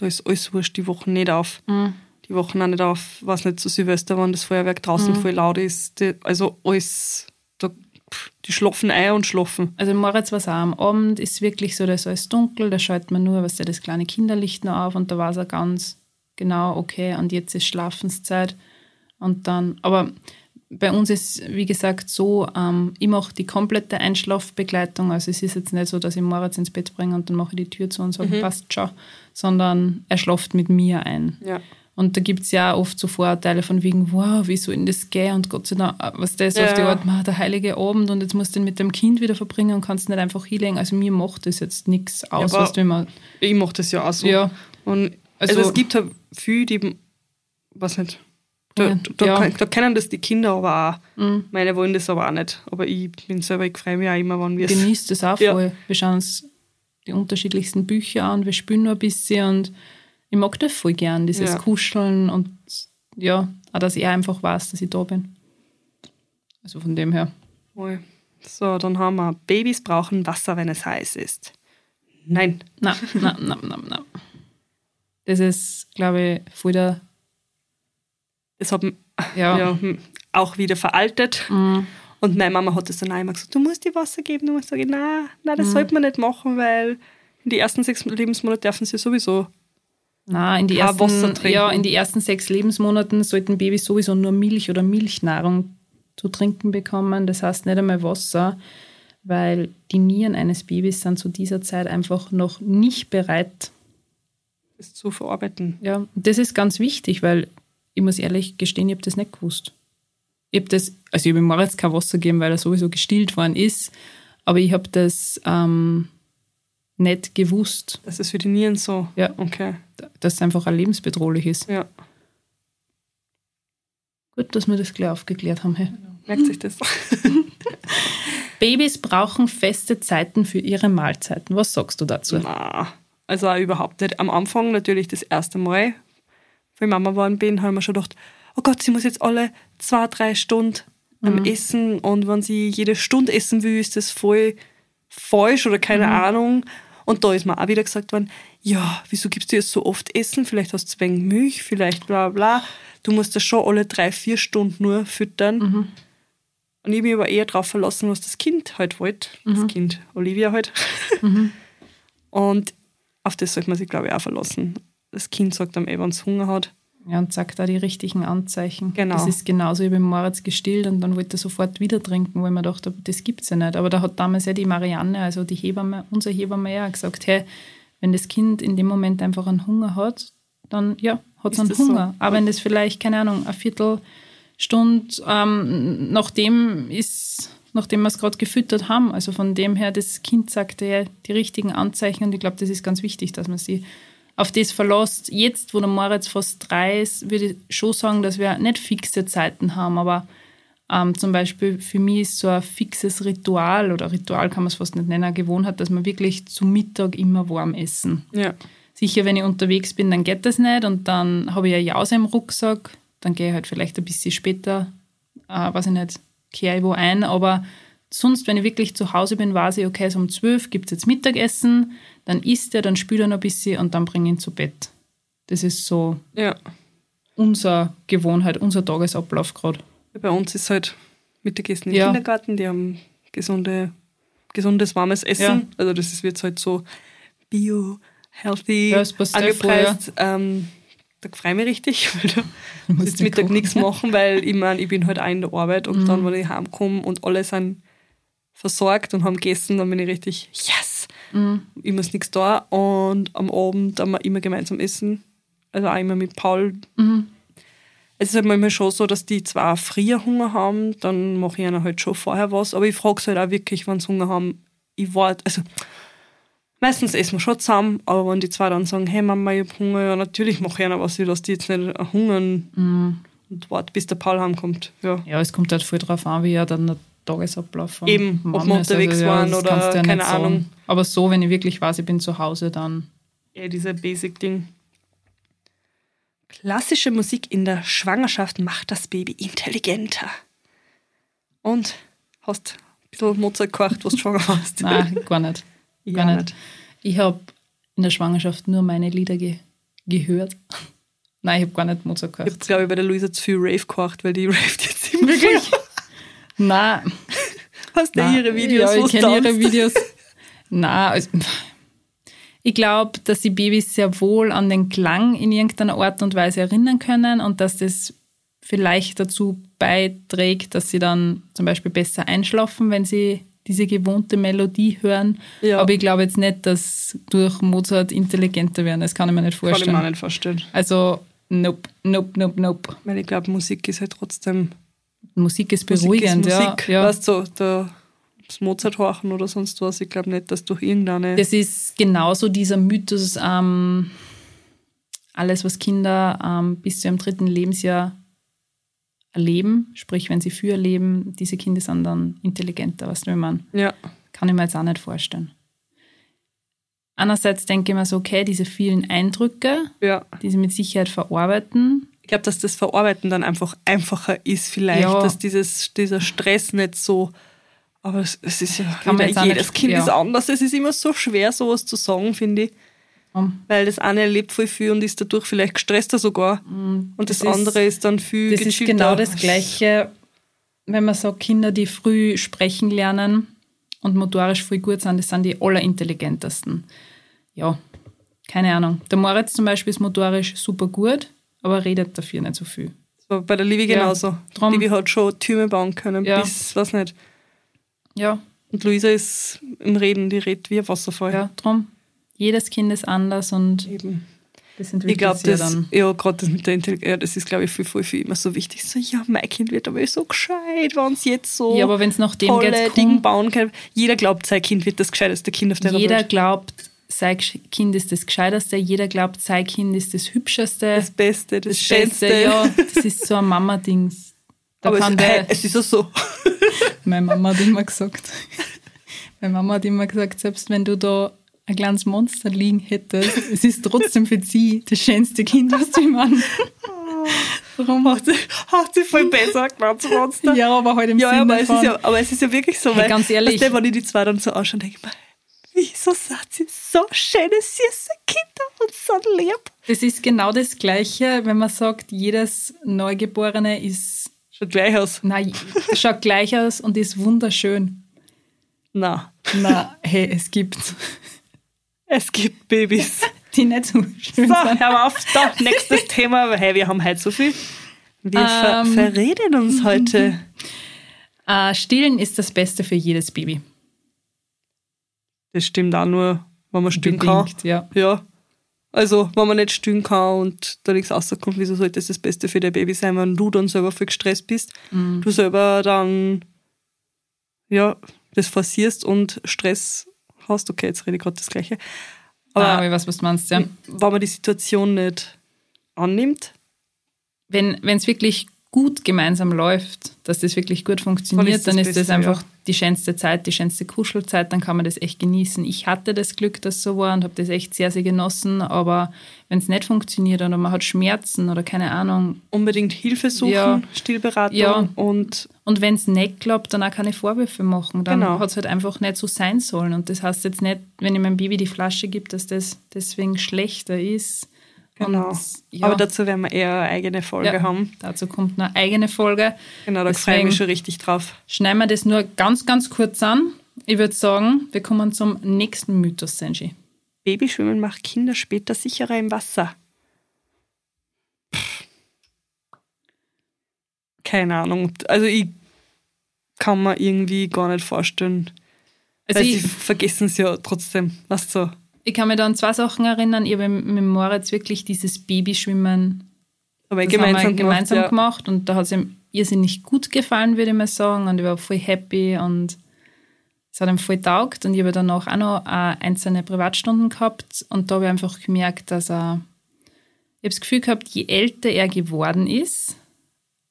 B: da ist alles wurscht, die wachen nicht auf.
A: Mhm.
B: Die wachen auch nicht auf, was nicht zu Silvester, wenn das Feuerwerk draußen
A: Mhm.
B: voll laut ist. Die, also alles, da, pff, die schlafen ein und schlafen.
A: Also Moritz war es auch am Abend, ist wirklich so, da ist alles dunkel, da schaut man nur, was der das kleine Kinderlicht noch auf und da war es auch ganz genau, okay, und jetzt ist Schlafenszeit. Und dann, aber bei uns ist, wie gesagt, so, ähm, ich mache die komplette Einschlafbegleitung. Also es ist jetzt nicht so, dass ich Moritz ins Bett bringe und dann mache ich die Tür zu und sage, passt schon, sondern er schlaft mit mir ein.
B: Ja.
A: Und da gibt es ja oft so Vorurteile von wegen, wow, wie soll denn das gehen? Und Gott sei Dank, äh, was das
B: Ja.
A: auf die Art, man, der heilige Abend und jetzt musst du den mit dem Kind wieder verbringen und kannst nicht einfach hinlegen. Also mir macht das jetzt nichts aus,
B: aber-
A: weißt du, wenn man,
B: Ich mache das ja auch so.
A: ja,
B: Und also,
A: Also-
B: es gibt halt viele, die, was nicht, da,
A: Ja.
B: da,
A: Ja.
B: da kennen das die Kinder aber auch.
A: Mhm.
B: Meine wollen das aber auch nicht. Aber ich bin selber, ich freue mich auch immer, wenn wir es.
A: genießt das auch [LAUGHS]
B: Ja.
A: voll. Wir schauen uns die unterschiedlichsten Bücher an, wir spielen nur ein bisschen und ich mag das voll gern, dieses
B: Ja.
A: Kuscheln und ja, auch, dass er einfach weiß, dass ich da bin. Also von dem her.
B: Voll. So, dann haben wir, Babys brauchen Wasser, wenn es heiß ist. Nein.
A: Na, na, na, na, na. Das ist, glaube ich, voll der,
B: Das hat
A: ja,
B: ja. auch wieder veraltet.
A: Mhm.
B: Und meine Mama hat das dann auch immer gesagt, du musst dir Wasser geben. Du musst sagen, nein, nein,
A: Mhm.
B: das sollte man nicht machen, weil in die ersten sechs Lebensmonate dürfen sie sowieso
A: Na, in die
B: Kein Wasser
A: ersten,
B: trinken.
A: ja, in die ersten sechs Lebensmonaten sollten Babys sowieso nur Milch oder Milchnahrung zu trinken bekommen. Das heißt nicht einmal Wasser, weil die Nieren eines Babys sind zu dieser Zeit einfach noch nicht bereit.
B: Das zu verarbeiten.
A: Ja, und das ist ganz wichtig, weil ich muss ehrlich gestehen, ich habe das nicht gewusst. Ich habe das, also ich habe Moritz kein Wasser gegeben, weil er sowieso gestillt worden ist, aber ich habe das ähm, nicht gewusst,
B: Das ist für die Nieren so.
A: Ja.
B: Okay.
A: dass es einfach auch lebensbedrohlich ist.
B: Ja.
A: Gut, dass wir das gleich aufgeklärt haben. Hey.
B: Merkt sich das? [LAUGHS]
A: Babys brauchen feste Zeiten für ihre Mahlzeiten. Was sagst du dazu?
B: Na, also überhaupt nicht. Am Anfang natürlich das erste Mal, wo ich Mama geworden bin, haben wir schon gedacht, oh Gott, sie muss jetzt alle zwei, drei Stunden am Essen und wenn sie jede Stunde essen will, ist das voll falsch oder keine Ahnung. Und da ist mir auch wieder gesagt worden, ja, wieso gibst du jetzt so oft Essen? Vielleicht hast du zu wenig Milch, vielleicht bla bla. Du musst das schon alle drei, vier Stunden nur füttern. Und ich habe mich aber eher darauf verlassen, was das Kind halt wollte. Das Kind, Olivia halt. [LAUGHS] Und auf das sollte man sich, glaube ich, auch verlassen. Das Kind sagt am eh, wenn es Hunger hat.
A: Ja, und sagt da die richtigen Anzeichen.
B: Genau.
A: Das ist genauso wie beim Moritz gestillt und dann wollte er sofort wieder trinken, weil man dachte, das gibt es ja nicht. Aber da hat damals ja die Marianne, also die Hebamme, unsere Hebamme ja gesagt, hey, wenn das Kind in dem Moment einfach einen Hunger hat, dann ja, hat es einen
B: das so?
A: Hunger. Aber wenn das vielleicht, keine Ahnung, eine Viertelstunde ähm, nachdem ist, nachdem wir es gerade gefüttert haben, also von dem her, das Kind sagte ja die richtigen Anzeichen und ich glaube, das ist ganz wichtig, dass man sie auf das verlässt. Jetzt, wo der Moritz fast drei ist, würde ich schon sagen, dass wir nicht fixe Zeiten haben, aber ähm, zum Beispiel für mich ist so ein fixes Ritual oder Ritual kann man es fast nicht nennen, Gewohnheit, dass wir wirklich zu Mittag immer warm essen.
B: Ja.
A: Sicher, wenn ich unterwegs bin, dann geht das nicht und dann habe ich eine Jause im Rucksack, dann gehe ich halt vielleicht ein bisschen später, äh, weiß ich nicht, kehre ich wo ein, aber sonst, wenn ich wirklich zu Hause bin, weiß ich, okay, so um 12 gibt es jetzt Mittagessen, dann isst er, dann spült er noch ein bisschen und dann bringe ich ihn zu Bett. Das ist so
B: Ja.
A: unsere Gewohnheit, unser Tagesablauf gerade.
B: Bei uns ist halt Mittagessen im
A: Ja.
B: Kindergarten, die haben gesunde, gesundes, warmes Essen.
A: Ja.
B: Also das ist, wird halt so bio, healthy
A: Ja, eh
B: angepreist. Ähm, da freue ich mich richtig, [LAUGHS] weil da muss jetzt Mittag nichts machen, weil ich meine, ich bin halt auch in der Arbeit und
A: Mhm.
B: dann, wenn ich heimkomme und alle sind versorgt und haben gegessen, dann bin ich richtig, yes!
A: Mhm.
B: Ich muss nichts da und am Abend haben wir immer gemeinsam essen. Also auch immer mit Paul.
A: Mhm.
B: Es ist halt manchmal schon so, dass die zwar früher Hunger haben, dann mache ich ihnen halt schon vorher was, aber ich frage sie halt auch wirklich, wenn sie Hunger haben. Ich warte, also meistens essen wir schon zusammen, aber wenn die zwei dann sagen, hey Mama, ich hab Hunger, ja natürlich mache ich ihnen was, ich lasse die jetzt nicht hungern und warte, bis der Paul heimkommt. Ja.
A: Ja, es kommt halt voll drauf an, wie ja dann Tagesablauf von
B: Eben, ob
A: Mama
B: wir
A: ist.
B: unterwegs waren
A: das
B: oder
A: du ja
B: keine
A: sagen.
B: Ahnung.
A: Aber so, wenn ich wirklich weiß, ich bin zu Hause, dann
B: Ja, dieser Basic-Ding. Klassische Musik in der Schwangerschaft macht das Baby intelligenter. Und hast ein bisschen Mozart gehört, was du schwanger warst. [LAUGHS]
A: nein, gar nicht. [LAUGHS]
B: Ja,
A: Gar nicht.
B: nicht.
A: Ich habe in der Schwangerschaft nur meine Lieder ge gehört. [LAUGHS] Nein, ich habe gar nicht Mozart
B: Ich habe,
A: gehört.
B: glaube ich, bei der Luisa zu viel Rave gehört, weil die raved jetzt immer.
A: Wirklich? Nein.
B: Hast du ihre Videos,
A: Ja, ich kenne ihre? Videos. [LAUGHS] Nein, also, ich glaube, dass die Babys sehr wohl an den Klang in irgendeiner Art und Weise erinnern können und dass das vielleicht dazu beiträgt, dass sie dann zum Beispiel besser einschlafen, wenn sie diese gewohnte Melodie hören.
B: Ja.
A: Aber ich glaube jetzt nicht, dass durch Mozart intelligenter werden. Das kann ich mir nicht
B: Kann ich
A: vorstellen.
B: mir auch nicht vorstellen.
A: Also, nope, nope, nope, nope.
B: Weil ich glaube, Musik ist halt trotzdem
A: Musik ist
B: Musik
A: beruhigend,
B: ist Musik.
A: ja.
B: Weißt du, so, da, das Mozart horchen oder sonst was. Ich glaube nicht, dass durch irgendeine.
A: Das ist genauso dieser Mythos, ähm, alles, was Kinder ähm, bis zu ihrem dritten Lebensjahr erleben, sprich, wenn sie früher leben, diese Kinder sind dann intelligenter, was will man?
B: ja.
A: Kann ich mir jetzt auch nicht vorstellen. Einerseits denke ich mir so, okay, diese vielen Eindrücke,
B: ja.
A: die sie mit Sicherheit verarbeiten,
B: glaube, dass das Verarbeiten dann einfach einfacher ist, vielleicht,
A: Ja.
B: dass dieses, dieser Stress nicht so. Aber es, es ist ja,
A: Kann man
B: jedes
A: nicht-
B: Kind
A: ja.
B: ist anders. Es ist immer so schwer, sowas zu sagen, finde ich.
A: um,
B: Weil das eine erlebt voll viel und ist dadurch vielleicht gestresster sogar. und das,
A: das ist-
B: andere ist dann viel
A: Das ist
B: gechillter.
A: genau das Gleiche, wenn man sagt, Kinder, die früh sprechen lernen und motorisch früh gut sind, das sind die allerintelligentesten. Ja, keine Ahnung. Der Moritz zum Beispiel ist motorisch super gut, aber redet dafür nicht so viel.
B: So, bei der Livi
A: Ja,
B: genauso.
A: drum.
B: Livi hat schon Türme bauen können,
A: Ja.
B: bis, was nicht.
A: Ja,
B: Und Luisa ist im Reden, die redet wie ein Wasserfall.
A: ja, drum. Jedes Kind ist anders und
B: Eben.
A: das entwickelt
B: Ich glaube,
A: sich ja
B: das,
A: dann.
B: ja, gerade das mit der Intelligenz, ja, das ist, glaube ich, für, für, für immer so wichtig. So, ja, mein Kind wird aber so gescheit, wenn es jetzt so
A: Ja, aber wenn es nach dem
B: tolle Dinge bauen kann. Jeder glaubt, sein Kind wird das gescheiteste Kind auf der
A: jeder
B: Welt.
A: glaubt, Gesch- Kind ist das Gescheiterste, jeder glaubt, sein Kind ist das Hübscheste,
B: Das Beste, das,
A: das
B: Schönste.
A: Beste. Ja, das ist so ein Mama-Dings.
B: Aber es,
A: der, [LAUGHS]
B: es ist auch so. [LAUGHS]
A: Meine Mama hat immer gesagt, [LAUGHS] meine Mama hat immer gesagt, selbst wenn du da ein kleines Monster liegen hättest, es ist trotzdem für sie das schönste Kind, was du ihm an. Warum?
B: Hat sie, hat sie voll besser gemacht, Monster.
A: Ja, aber halt im
B: Ja,
A: Sinne
B: aber es,
A: von,
B: ist ja, aber es ist ja wirklich so,
A: Hey,
B: weil,
A: ganz ehrlich.
B: du, wenn ich die zwei dann so anschaue, denke ich mir, wieso seid ihr so schöne, süße Kinder und so lieb?
A: das ist genau das Gleiche, wenn man sagt, jedes Neugeborene ist,
B: Schaut gleich aus.
A: nein, schaut gleich aus und ist wunderschön.
B: Na,
A: Na, hey, es gibt
B: es gibt Babys. [LAUGHS]
A: die nicht so schön
B: So,
A: sind.
B: hör auf, da, nächstes Thema, weil hey, wir haben heute so viel. Wir ver
A: Ähm.
B: verreden uns heute. [LAUGHS]
A: Äh, Stillen ist das Beste für jedes Baby.
B: Das stimmt auch nur, wenn man stillen kann.
A: Ja.
B: Ja. Also, wenn man nicht stillen kann und da nichts rauskommt, wieso sollte das das Beste für dein Baby sein, wenn du dann selber viel gestresst bist,
A: Mhm.
B: du selber dann, ja, das forcierst und Stress hast. Okay, jetzt rede ich gerade das Gleiche.
A: Aber, ah, ich weiß, was du meinst, ja.
B: wenn man die Situation nicht annimmt,
A: Wenn es wirklich gut gemeinsam läuft, dass das wirklich gut funktioniert,
B: Dann
A: dann
B: ist
A: ist
B: das Beste,
A: einfach die schönste Zeit, die schönste Kuschelzeit, dann kann man das echt genießen. Ich hatte das Glück, dass so war und habe das echt sehr, sehr genossen, aber wenn es nicht funktioniert oder man hat Schmerzen oder keine Ahnung,
B: unbedingt Hilfe suchen,
A: Ja.
B: Stillberatung
A: Ja.
B: und
A: und wenn es nicht klappt, dann auch keine Vorwürfe machen. Dann
B: Genau.
A: hat es halt einfach nicht so sein sollen. Und das heißt jetzt nicht, wenn ich meinem Baby die Flasche gebe, dass das deswegen schlechter ist.
B: Genau.
A: Und, ja,
B: Aber dazu werden wir eher eine eigene Folge
A: ja,
B: haben.
A: dazu kommt eine eigene Folge.
B: Genau, da freue ich mich schon richtig drauf.
A: Schneiden wir das nur ganz, ganz kurz an. Ich würde sagen, wir kommen zum nächsten Mythos, Senji.
B: Babyschwimmen macht Kinder später sicherer im Wasser. Keine Ahnung. Also ich kann mir irgendwie gar nicht vorstellen.
A: Also
B: weil
A: ich,
B: sie vergessen es ja trotzdem. Du? So.
A: Ich kann mich da an zwei Sachen erinnern. Ich habe mit Moritz wirklich dieses Babyschwimmen
B: Aber
A: das
B: gemeinsam,
A: haben wir gemeinsam
B: gemacht,
A: gemacht und da hat es ihm irrsinnig gut gefallen, würde ich mal sagen. Und ich war voll happy und es hat ihm voll taugt. Und ich habe danach auch noch äh, einzelne Privatstunden gehabt und da habe ich einfach gemerkt, dass er, ich habe das Gefühl gehabt, je älter er geworden ist,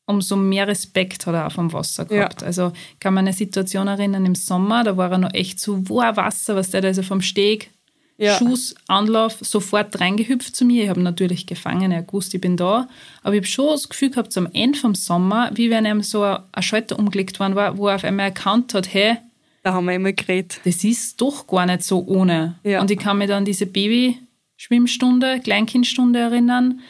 A: umso mehr Respekt hat er auch vom Wasser gehabt. Also ich kann mich an eine Situation erinnern im Sommer, da war er noch echt so, wo ein Wasser, was der da also vom Steg
B: Ja.
A: Schuss, Anlauf, sofort reingehüpft zu mir. Ich habe natürlich gefangen, er gewusst, ich bin da. Aber ich habe schon das Gefühl gehabt, so am Ende vom Sommer, wie wenn ihm so ein ein Schalter umgelegt worden war, wo er auf einmal erkannt hat, hey,
B: Da haben wir immer geredet.
A: das ist doch gar nicht so ohne.
B: Ja.
A: Und ich kann mich dann an diese Baby-Schwimmstunde, Kleinkindstunde erinnern.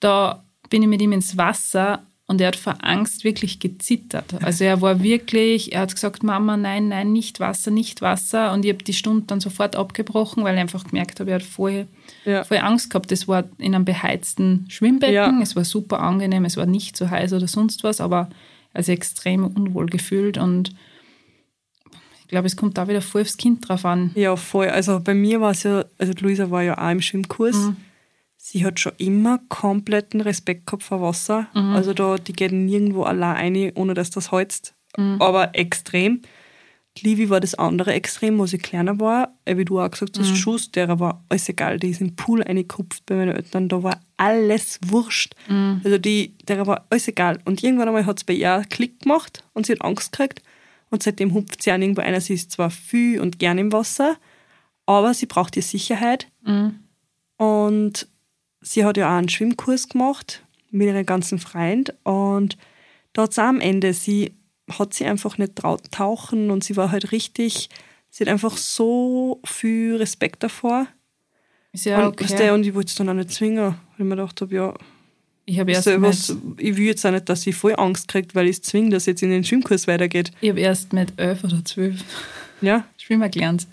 A: Da bin ich mit ihm ins Wasser und er hat vor Angst wirklich gezittert. Also er war wirklich, er hat gesagt, Mama, nein, nein, nicht Wasser, nicht Wasser. Und ich habe die Stunde dann sofort abgebrochen, weil ich einfach gemerkt habe, er hat voll,
B: Ja.
A: voll Angst gehabt. Das war in einem beheizten Schwimmbecken.
B: Ja.
A: Es war super angenehm, es war nicht so heiß oder sonst was, aber er sich extrem unwohl gefühlt und ich glaube, es kommt da wieder voll aufs Kind drauf an.
B: Ja, voll. Also bei mir war es ja, also Luisa war ja auch im Schwimmkurs.
A: Mhm.
B: Sie hat schon immer kompletten Respekt gehabt vor Wasser.
A: Mhm.
B: Also da, die geht nirgendwo allein rein, ohne dass das holzt.
A: Mhm.
B: Aber extrem. Die Livi war das andere Extrem, wo sie kleiner war. Wie du auch gesagt
A: Mhm.
B: hast, Schuss, der war alles egal. Die ist im Pool reingekupft bei meinen Eltern. Da war alles wurscht.
A: Mhm.
B: Also die, der war alles egal. Und irgendwann einmal hat es bei ihr Klick gemacht und sie hat Angst gekriegt. Und seitdem hupft sie auch irgendwo einer. Sie ist zwar viel und gern im Wasser, aber sie braucht die Sicherheit.
A: Mhm.
B: Und sie hat ja auch einen Schwimmkurs gemacht mit ihren ganzen Freunden. Und da hat am Ende, sie hat sie einfach nicht traut tauchen und sie war halt richtig, sie hat einfach so viel Respekt davor.
A: Ist ja
B: und,
A: okay.
B: und ich wollte es dann auch nicht zwingen, weil ich mir gedacht habe, ja,
A: Ich habe erst,
B: so
A: mit,
B: was, ich will jetzt auch nicht, dass sie voll Angst kriegt, weil ich es zwinge, dass sie jetzt in den Schwimmkurs weitergeht.
A: ich hab erst mit elf oder zwölf
B: Ja, [LAUGHS]
A: Schwimmer gelernt.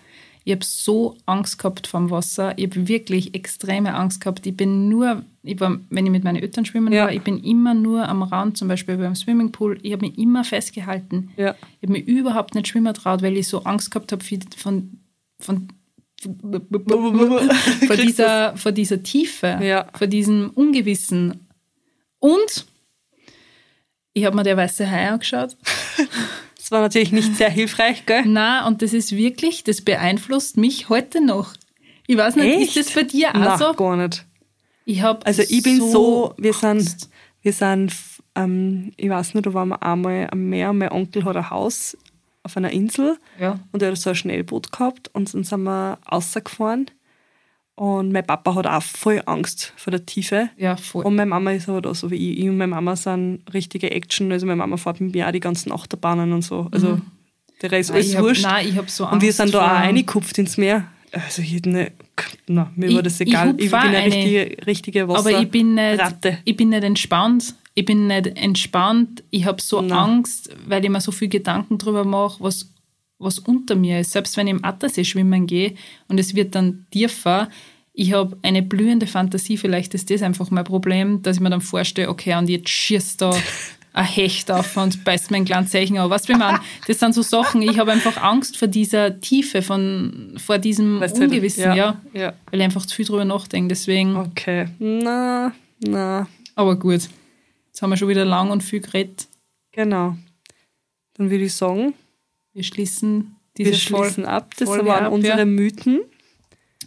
A: Ich habe so Angst gehabt vom Wasser. Ich habe wirklich extreme Angst gehabt. Ich bin nur, ich war, wenn ich mit meinen Eltern schwimmen
B: Ja.
A: war, ich bin immer nur am Rand, zum Beispiel beim Swimmingpool. Ich habe mich immer festgehalten.
B: Ja.
A: Ich habe mich überhaupt nicht schwimmen traut, weil ich so Angst gehabt habe von, von, [LAUGHS] von, vor, dieser, vor dieser Tiefe,
B: Ja.
A: vor diesem Ungewissen. Und ich habe mir der weiße Hai angeschaut. [LAUGHS]
B: Das war natürlich nicht sehr hilfreich, gell?
A: Na, und das ist wirklich, das beeinflusst mich heute noch. Ich weiß nicht,
B: Echt?
A: ist das bei dir auch
B: Nein,
A: so?
B: gar nicht.
A: Ich hab
B: Also ich bin so, wir sind, wir sind, ähm, ich weiß nicht, da waren wir einmal am Meer, mein Onkel hat ein Haus auf einer Insel
A: Ja.
B: und er hat so ein Schnellboot gehabt und dann sind wir rausgefahren und mein Papa hat auch voll Angst vor der Tiefe.
A: Ja, voll.
B: Und meine Mama ist aber da so wie ich. Ich und meine Mama sind richtige Action. Also meine Mama fährt mit mir auch die ganzen Achterbahnen und so. Also der Rest
A: Mhm. Nein,
B: ist
A: ich hab,
B: wurscht.
A: nein, ich habe so Angst.
B: und wir sind da auch reingekupft ins Meer. Also ich hätte nicht, na, mir
A: Ich-
B: war das
A: ich
B: egal. Ich,
A: auch
B: bin eine
A: eine.
B: richtige, richtige Wasser
A: Aber ich bin nicht,
B: Ratte.
A: ich bin nicht entspannt. Ich bin nicht entspannt. Ich habe so
B: Nein.
A: Angst, weil ich mir so viel Gedanken drüber mache, was, was unter mir ist. Selbst wenn ich im Attersee schwimmen gehe und es wird dann tiefer, ich habe eine blühende Fantasie. Vielleicht ist das einfach mein Problem, dass ich mir dann vorstelle, okay, und jetzt schießt da ein Hecht auf und beißt mir ein kleines Zeichen auf. Weißt du, wie man? Das sind so Sachen. Ich habe einfach Angst vor dieser Tiefe, von, vor diesem
B: Weißt
A: Ungewissen,
B: ja,
A: ja.
B: ja.
A: Weil ich einfach zu viel drüber nachdenke. Deswegen.
B: Okay. Na, na,
A: Aber gut, jetzt haben wir schon wieder lang und viel geredet.
B: genau. Dann würde ich sagen,
A: Wir schließen diese
B: wir schließen ab. Das
A: Folge
B: waren
A: ab,
B: unsere
A: ja.
B: Mythen.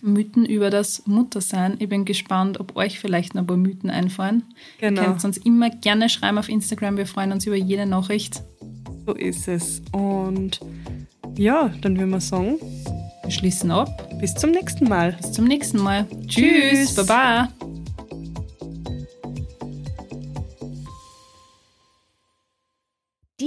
A: Mythen über das Muttersein. Ich bin gespannt, ob euch vielleicht noch ein paar Mythen einfallen.
B: Genau.
A: Ihr könnt uns immer gerne schreiben auf Instagram. Wir freuen uns über jede Nachricht.
B: So ist es. Und ja, dann würden wir sagen,
A: Wir schließen ab.
B: bis zum nächsten Mal.
A: Bis zum nächsten Mal.
B: Tschüss.
A: Tschüss. Baba.